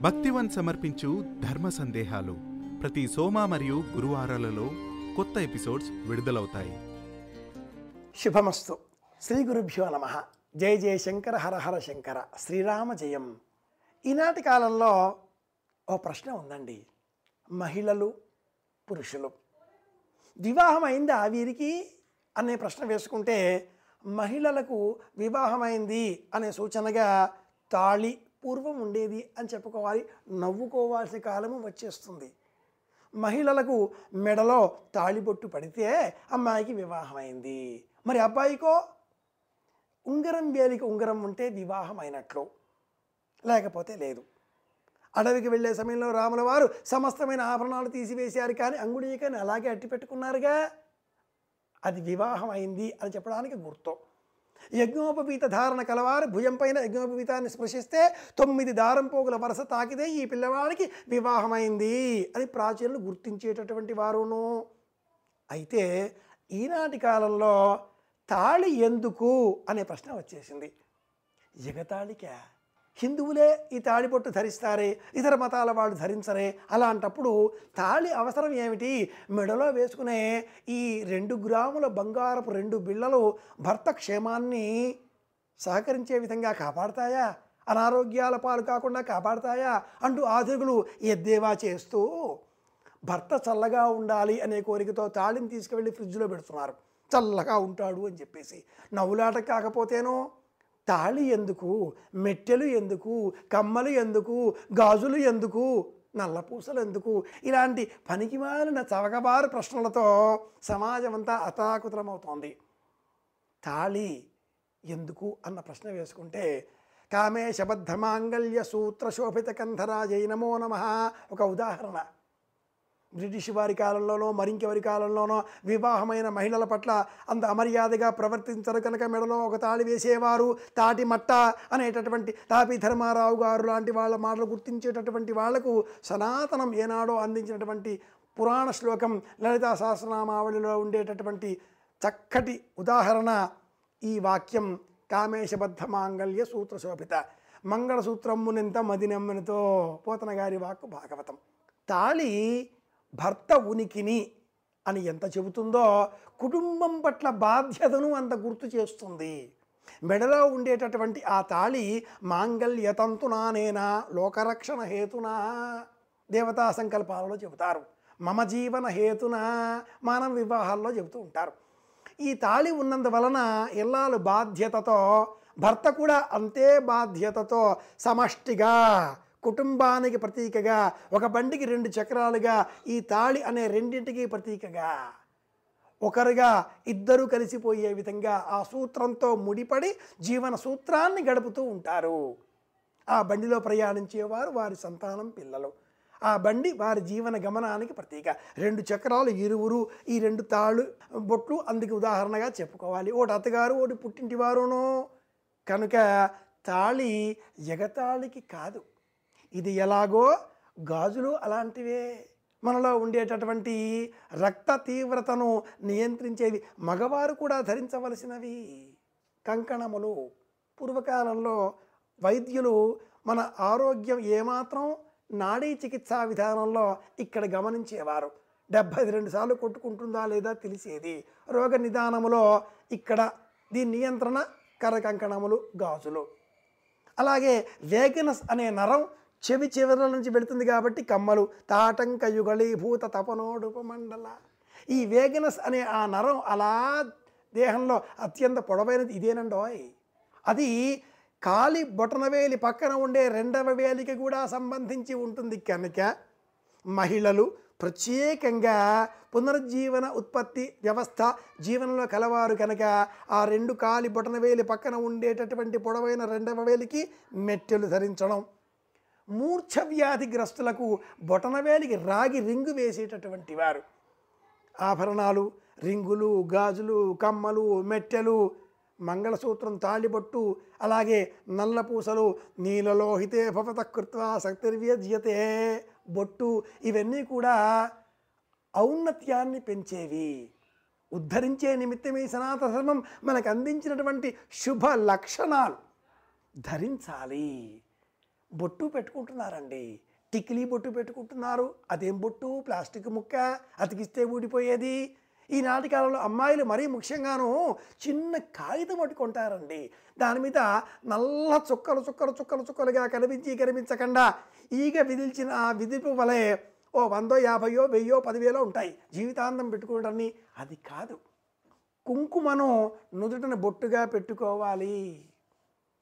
భక్తివన్ సమర్పించు ధర్మ సందేహాలు ప్రతి సోమ మరియు గురువారాలలో కొత్త ఎపిసోడ్స్ విడుదలవుతాయి. శుభమస్తు. శ్రీ గురుభ్యో నమ. జయ జయ శంకర హర హర శంకర. శ్రీరామ జయం. ఈనాటి కాలంలో ఓ ప్రశ్న ఉందండి. మహిళలు పురుషులు. వివాహం అయిందా వీరికి అనే ప్రశ్న వేసుకుంటే మహిళలకు వివాహమైంది అనే సూచనగా తాళి పూర్వం ఉండేది అని చెప్పుకోవాలి. నవ్వుకోవాల్సిన కాలము వచ్చేస్తుంది. మహిళలకు మెడలో తాళిబొట్టు పడితే అమ్మాయికి వివాహమైంది. మరి అబ్బాయికో? ఉంగరం వేలికి ఉంగరం ఉంటే వివాహం అయినట్లు లేకపోతే లేదు. అడవికి వెళ్ళే సమయంలో రాముల వారు సమస్తమైన ఆభరణాలు తీసివేశారు కానీ అంగుళీకని అలాగే అట్టి పెట్టుకున్నారుగా అది వివాహం అయింది అని చెప్పడానికి గుర్తు. యజ్ఞోపవీత ధారణ కలవారు భుజంపైన యజ్ఞోపవీతాన్ని స్పృశిస్తే తొమ్మిది దారం పోగుల వరుస తాకితే ఈ పిల్లవాడికి వివాహమైంది అని ప్రాచీనులు గుర్తించేటటువంటి వారును. అయితే ఈనాటి కాలంలో తాళి ఎందుకు అనే ప్రశ్న వచ్చేసింది. ఎగతాళిక హిందువులే ఈ తాళిబొట్టు ధరిస్తారే ఇతర మతాల వాళ్ళు ధరించరే అలాంటప్పుడు తాళి అవసరం ఏమిటి? మెడలో వేసుకునే ఈ రెండు గ్రాముల బంగారపు రెండు బిళ్ళలు భర్త క్షేమాన్ని సహకరించే విధంగా కాపాడతాయా? అనారోగ్యాల పాలు కాకుండా కాపాడతాయా? అంటూ ఆధునికులు ఎద్దేవా చేస్తూ భర్త చల్లగా ఉండాలి అనే కోరికతో తాళిని తీసుకువెళ్ళి ఫ్రిడ్జ్లో పెడుతున్నారు. చల్లగా ఉంటాడు అని చెప్పేసి. నవ్వులాట కాకపోతేనో తాళి ఎందుకు? మెట్టెలు ఎందుకు? కమ్మలు ఎందుకు? గాజులు ఎందుకు? నల్లపూసలు ఎందుకు? ఇలాంటి పనికిమాలిన చవకబారు ప్రశ్నలతో సమాజం అంతా అతాకుతలమవుతోంది తాళి ఎందుకు అన్న ప్రశ్న వేసుకుంటే కామేశబద్ధ మాంగళ్య సూత్ర శోభిత కంధరాజై నమో నమ. ఒక ఉదాహరణ. బ్రిటిష్ వారి కాలంలోనో మరింకెవరి కాలంలోనో వివాహమైన మహిళల పట్ల అంత అమర్యాదగా ప్రవర్తించరు కనుక మెడలో ఒక తాళి వేసేవారు తాటి మట్ట అనేటటువంటి తాపి ధర్మారావు గారు లాంటి వాళ్ళ మాటలు గుర్తించేటటువంటి వాళ్ళకు సనాతనం ఏనాడో అందించినటువంటి పురాణ శ్లోకం లలితా సహస్రనామావళిలో ఉండేటటువంటి చక్కటి ఉదాహరణ ఈ వాక్యం కామేశబద్ధ మాంగళ్య సూత్ర శోభిత మంగళసూత్రమ్మునింత మదినమ్మునితో పోతన గారి వాక్కు భాగవతం. తాళి భర్త ఉనికిని అని ఎంత చెబుతుందో కుటుంబం పట్ల బాధ్యతను అంత గుర్తు చేస్తుంది. మెడలో ఉండేటటువంటి ఆ తాళి మాంగళ్యతంతునానేనా లోకరక్షణ హేతునా దేవతా సంకల్పాలలో చెబుతారు. మమ జీవన హేతున మానవ వివాహాల్లో చెబుతూ ఉంటారు. ఈ తాళి ఉన్నందువలన ఇల్లాలు బాధ్యతతో భర్త కూడా అంతే బాధ్యతతో సమష్టిగా కుటుంబానికి ప్రతీకగా ఒక బండికి రెండు చక్రాలుగా ఈ తాళి అనే రెండింటికి ప్రతీకగా. ఒకరుగా ఇద్దరు కలిసిపోయే విధంగా ఆ సూత్రంతో ముడిపడి జీవన సూత్రాన్ని గడుపుతూ ఉంటారు. ఆ బండిలో ప్రయాణించేవారు వారి సంతానం పిల్లలు. ఆ బండి వారి జీవన గమనానికి ప్రతీక. రెండు చక్రాలు ఇరువురు ఈ రెండు తాళ్ళు బొట్లు అందుకు ఉదాహరణగా చెప్పుకోవాలి. ఒకటి అత్తగారు ఒకటి పుట్టింటి వారును. కనుక తాళి ఎగతాళికి కాదు. ఇది ఎలాగో గాజులు అలాంటివే మనలో ఉండేటటువంటి రక్త తీవ్రతను నియంత్రించేవి. మగవారు కూడా ధరించవలసినవి. కంకణములు. పూర్వకాలంలో వైద్యులు మన ఆరోగ్యం ఏమాత్రం నాడీ చికిత్సా విధానంలో ఇక్కడ గమనించేవారు. డెబ్భై రెండు సార్లు కొట్టుకుంటుందా లేదా తెలిసేది. రోగ నిదానములో ఇక్కడ దీని నియంత్రణ కర్ర కంకణములు గాజులు. అలాగే వేగనస్ అనే నరం చెవి చివరల నుంచి వెళుతుంది కాబట్టి కమ్మలు తాటంక యుగళీభూత తపనోడుపమండల ఈ వేగనస్ అనే ఆ నరం అలా దేహంలో అత్యంత పొడవైనది ఇదేనండోయ్ అది కాలి బొటనవేలి పక్కన ఉండే రెండవ వేలికి కూడా సంబంధించి ఉంటుంది కనుక మహిళలు ప్రత్యేకంగా పునరుజ్జీవన ఉత్పత్తి వ్యవస్థ జీవనంలో కలవారు కనుక ఆ రెండు కాలి బొటనవేలి పక్కన ఉండేటటువంటి పొడవైన రెండవ వేలికి మెట్టెలు ధరించడం. మూర్ఛ వ్యాధిగ్రస్తులకు బొటనవేలికి రాగి రింగు వేసేటటువంటి వారు. ఆభరణాలు రింగులు గాజులు కమ్మలు మెట్టెలు మంగళసూత్రం తాళిబొట్టు అలాగే నల్లపూసలు నీలలోహితే భవత కృత్వా శక్తిర్వ్యజ్యతే బొట్టు ఇవన్నీ కూడా ఔన్నత్యాన్ని పెంచేవి. ఉద్ధరించే నిమిత్తమే సనాతన ధర్మం మనకు అందించినటువంటి శుభ లక్షణాలు. ధరించాలి. బొట్టు పెట్టుకుంటున్నారండి. టిక్లీ బొట్టు పెట్టుకుంటున్నారు. అదేం బొట్టు? ప్లాస్టిక్ ముక్క. అతికిస్తే ఊడిపోయేది. ఈనాటి కాలంలో అమ్మాయిలు మరీ ముఖ్యంగాను చిన్న కాగితం పట్టుకుంటారండి దాని మీద నల్ల చుక్కలు చుక్కలు చుక్కలు చుక్కలుగా కనిపించి కనిపించకుండా ఈగ విదిల్చిన విదిపు విధిపు వలె ఓ వందో యాభయో వెయ్యో పదివేలో ఉంటాయి. జీవితాంతం పెట్టుకోవడాన్ని అది కాదు. కుంకుమను నుదుటిన బొట్టుగా పెట్టుకోవాలి.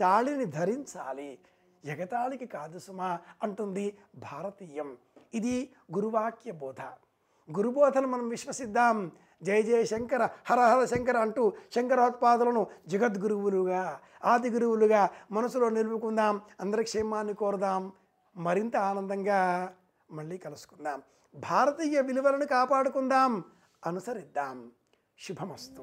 తాళిని ధరించాలి. ఎగతాళికి కాదు సుమా అంటుంది భారతీయం. ఇది గురువాక్య బోధ. గురుబోధను మనం విశ్వసిద్దాం. జయ జయ శంకర హర హర శంకర అంటూ శంకరోత్పాదులను జగద్గురువులుగా ఆది గురువులుగా మనసులో నిలుపుకుందాం. అందరి క్షేమాన్ని కోరుదాం. మరింత ఆనందంగా మళ్ళీ కలుసుకుందాం. భారతీయ విలువలను కాపాడుకుందాం. అనుసరిద్దాం. శుభమస్తు.